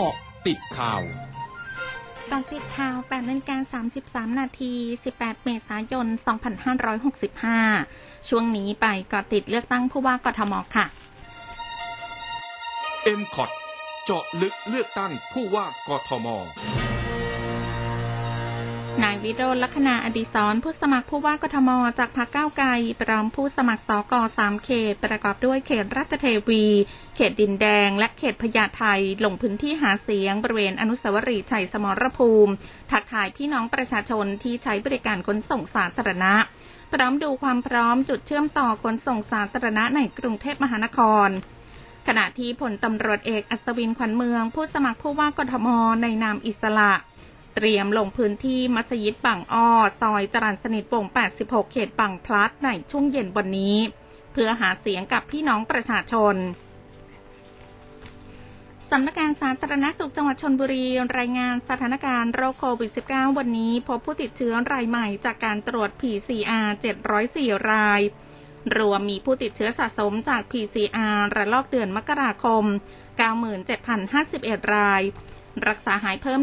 ออกติดข่าวก่อนติดข่าว8นาฬิกา33 นาที 18 เมษายน 2565 ช่วงนี้ไปก่อติดเลือกตั้งผู้ว่ากทมค่ะ m c o t เจาะลึกเลือกตั้งผู้ว่ากทม นายวิโรจน์ลักษณาอดิศรผู้สมัครผู้ว่ากทม จากพรรคก้าวไกลพร้อมผู้สมัครสกสามเขต ประกอบด้วยเขตราชเทวี เขตดินแดง และเขตพญาไทลงพื้นที่หาเสียง บริเวณอนุสาวรีย์ชัยสมรภูมิ ทักทายพี่น้องประชาชนที่ใช้บริการขนส่งสาธารณะ พร้อมดูความพร้อมจุดเชื่อมต่อขนส่งสาธารณะในกรุงเทพมหานครขณะที่ผลตำรวจเอกอัศวินขวัญเมือง ผู้สมัครผู้ว่ากทม ในนามอิสระ ตรียมลงพื้นที่มัสยิดบางอ้อ ซอยจรัญสนิทวง 86 เขตบางพลัดในช่วงเย็นวันนี้ เพื่อหาเสียงกับพี่น้องประชาชนสำนักงานสาธารณสุขจังหวัดชนบุรี รายงานสถานการณ์โรคโควิด -19 วันนี้ พบผู้ติดเชื้อรายใหม่จากการตรวจ PCR 704 ราย รวมมีผู้ติดเชื้อสะสมจาก PCR ระลอกเดือนมกราคม 97,051 ราย รักษาหายเพิ่ม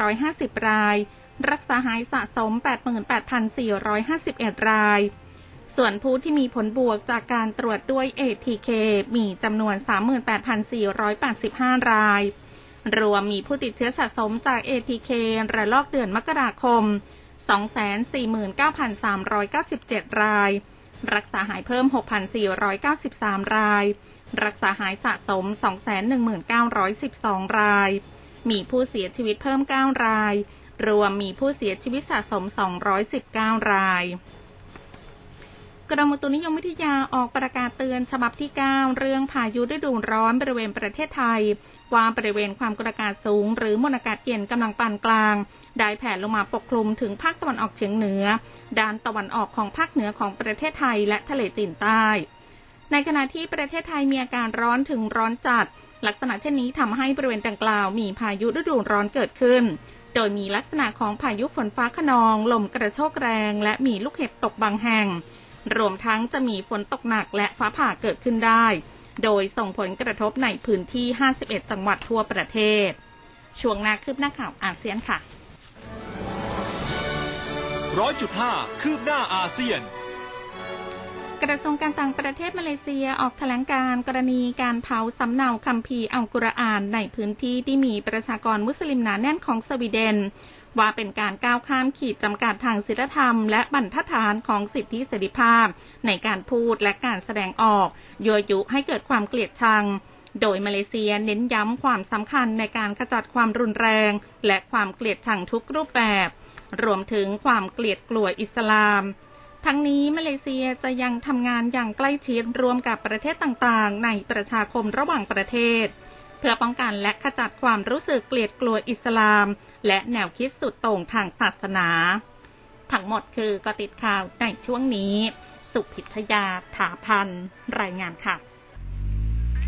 1,150 ราย รักษาหายสะสม 88,451 ราย ส่วนผู้ที่มีผลบวกจากการตรวจด้วย ATK มีจำนวน 38,485 ราย รวมมีผู้ติดเชื้อสะสมจาก ATK ระลอกเดือนมกราคม 249,397 ราย รักษาหายเพิ่ม 6,493 ราย รักษาหายสะสม 219,112 ราย มีผู้เสียชีวิตเพิ่ม 9 ราย รวมมีผู้เสียชีวิตสะสม 219 ราย กรมอุตุนิยมวิทยาออกประกาศเตือนฉบับที่ 9 เรื่องพายุฤดูร้อนบริเวณประเทศไทย ว่าบริเวณความกดอากาศสูง หรือมวลอากาศเย็นกำลังปานกลาง ได้แผ่ลงมาปกคลุมถึงภาคตะวันออกเฉียงเหนือ ด้านตะวันออกของภาคเหนือของประเทศไทยและทะเลจีนใต้ ในขณะที่ประเทศไทยมีอาการร้อนถึงร้อนจัด ลักษณะเช่นนี้ทำให้บริเวณดังกล่าวมีพายุฤดูร้อนเกิดขึ้นโดยมีลักษณะของพายุฝนฟ้าขนอง ลมกระโชกแรง และมีลูกเห็บตกบางแห่ง รวมทั้งจะมีฝนตกหนักและฟ้าผ่าเกิดขึ้นได้ โดยส่งผลกระทบในพื้นที่ 51 จังหวัดทั่วประเทศ ช่วงหน้าคืบหน้าข่าวอาเซียนค่ะร้อยจุดห้าคืบหน้าอาเซียน กระทรวงการต่างประเทศมาเลเซียออกแถลงการกรณีการเผาสำเนาคัมภีร์อัลกุรอานในพื้นที่ที่มีประชากรมุสลิมหนาแน่นของสวีเดน ว่าเป็นการก้าวข้ามขีดจำกัดทางศีลธรรมและบรรทัดฐานของสิทธิเสรีภาพ ในการพูดและการแสดงออกยั่วยุให้เกิดความเกลียดชัง โดยมาเลเซียเน้นย้ำความสำคัญในการขจัดความรุนแรง และความเกลียดชังทุกรูปแบบ รวมถึงความเกลียดกลัวอิสลาม ทั้งนี้มาเลเซียจะยังทำงานอย่างใกล้ชิดรวมกับประเทศต่างๆ ในประชาคมระหว่างประเทศ เพื่อป้องกันและขจัดความรู้สึกเกลียดกลัวอิสลาม และแนวคิดสุดโต่งทางศาสนา ทั้งหมดคือกติดข่าวในช่วงนี้ สุพิชยาถาพันรายงานค่ะ